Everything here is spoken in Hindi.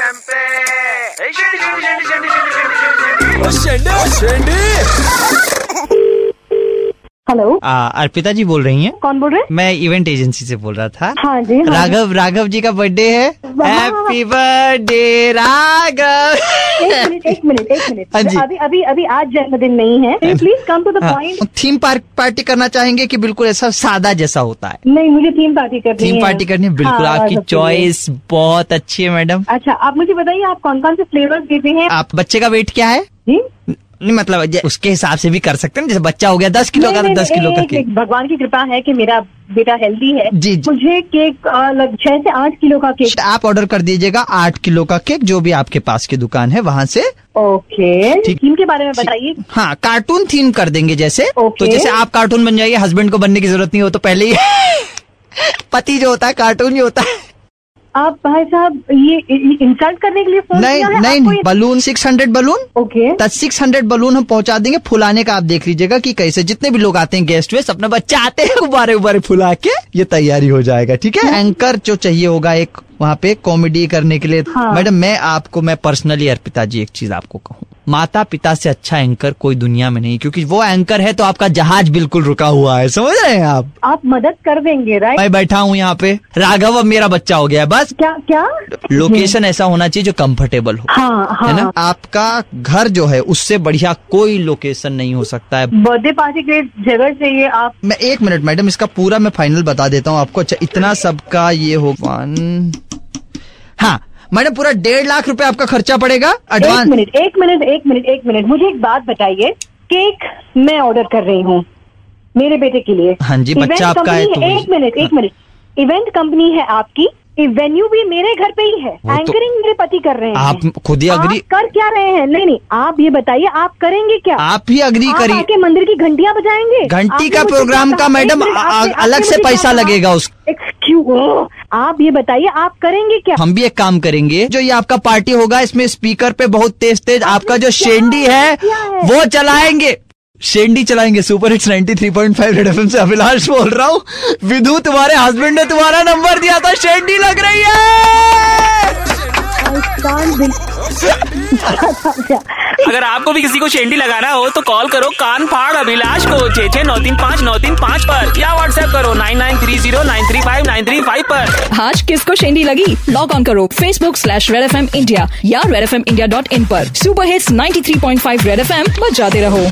చంపే हेलो अर्पिता जी बोल रही हैं। कौन बोल रहे हैं? मैं इवेंट एजेंसी से बोल रहा था। हाँ जी हाँ राघव राघव जी का बर्थडे है। Happy birthday Raghav. एक मिनट एक मिनट एक मिनट हाँ जी। अभी अभी अभी आज जन्मदिन नहीं है। Please come to the point theme park party करना चाहेंगे कि बिल्कुल ऐसा सादा जैसा होता है। नहीं मुझे थीम पार्टी करनी थीम पार्टी करनी है बिल्कुल। हाँ, आपकी चॉइस बहुत अच्छी है मैडम अच्छा आप मुझे बताइए आप कौन कौन से फ्लेवर्स देते हैं? आप बच्चे का वेट क्या है? जी। नहीं मतलब उसके हिसाब से भी कर सकते हैं। जैसे बच्चा हो गया दस किलो का तो दस किलो का केक। भगवान की कृपा है कि मेरा बेटा हेल्दी है। जी, जी। मुझे केक छह से आठ किलो का केक। आप ऑर्डर कर दीजिएगा आठ किलो का केक जो भी आपके पास की दुकान है वहाँ से। ओके थीम के बारे में बताइए। हाँ कार्टून थीम कर देंगे जैसे। तो जैसे आप कार्टून बन जाइए हस्बैंड को बनने की ज़रूरत नहीं हो तो पहले ही पति जो होता है कार्टून ही होता है। आप भाई साहब ये इंसल्ट करने के लिए फ़ोन नहीं किया है? नहीं नहीं balloon six hundred balloon okay okay. Six hundred balloon हम पहुँचा देंगे फुलाने का आप देख लीजिएगा कि कैसे जितने भी लोग आते हैं गेस्ट वेस्ट अपना बच्चा आते हैं उबारे उबारे फुला के ये तैयारी हो जाएगा ठीक है? एंकर जो चाहिए होगा एक वहाँ पे कॉमेडी करने के लिए। हाँ। मैडम मैं आपको मैं पर्सनली अर्पिता जी एक चीज़ आपको कहूँ। माता पिता से अच्छा एंकर कोई दुनिया में नहीं क्योंकि वो एंकर है तो आपका जहाज़ बिल्कुल रुका हुआ है समझ रहे हैं आप? आप मदद कर देंगे राइट मैं बैठा हूँ यहाँ पे। राघव अब मेरा बच्चा हो गया है बस। क्या क्या? लोकेशन ऐसा होना चाहिए जो कंफर्टेबल हो। हाँ हाँ, है ना? हाँ। आपका घर जो है उससे बढ़िया कोई लोकेशन नहीं हो सकता है। बर्थडे पार्टी के लिए जगह चाहिए आप मैं एक मिनट मैडम इसका पूरा मैं फाइनल बता देता हूँ आपको। अच्छा इतना सबका ये हो वन हाँ मैडम पूरा डेढ़ लाख रुपए आपका खर्चा पड़ेगा एडवांस एक मिनट एक मिनट एक मिनट एक मिनट। मुझे एक बात बताइए। केक मैं ऑर्डर कर रही हूँ मेरे बेटे के लिए। हाँ जी, बच्चा आपका है तो- एक मिनट एक मिनट। इवेंट कंपनी है आपकी वेन्यू भी मेरे घर पे ही है। वो तो- एंकरिंग मेरे पति कर रहे हैं। आप खुद ही अग्री कर क्या रहे हैं? नहीं नहीं आप ये बताइए आप करेंगे क्या? आप ही अग्री करिए आके मंदिर की घंटियाँ बजाएँगे? घंटी का प्रोग्राम का मैडम अलग से पैसा लगेगा उस Excuse- आप ये बताइए आप करेंगे क्या? हम भी एक काम करेंगे जो ये आपका पार्टी होगा इसमें स्पीकर पे बहुत तेज तेज आपका जो शेंडी है है? वो चलाएँगे। शेंडी चलाएँगे सुपर हिट्स 93.5 रेड एफएम से अभिलाष बोल रहा हूँ। विधु तुम्हारे हस्बैंड ने तुम्हारा नंबर दिया था शेंडी लग रही है! अगर आपको भी किसी को शेंडी लगाना हो तो कॉल करो कान फाड़ अभिलाष को छे छे नौ तीन पाँच, नौ तीन पाँच आरोप या व्हाट्सएप करो nine nine three zero, nine three five, nine three five आरोप आज किसको शेंडी लगी? लॉग ऑन करो Facebook slash Red F M India या Red F M India dot in आरोप super hits 93.5 Red F M जाते रहो।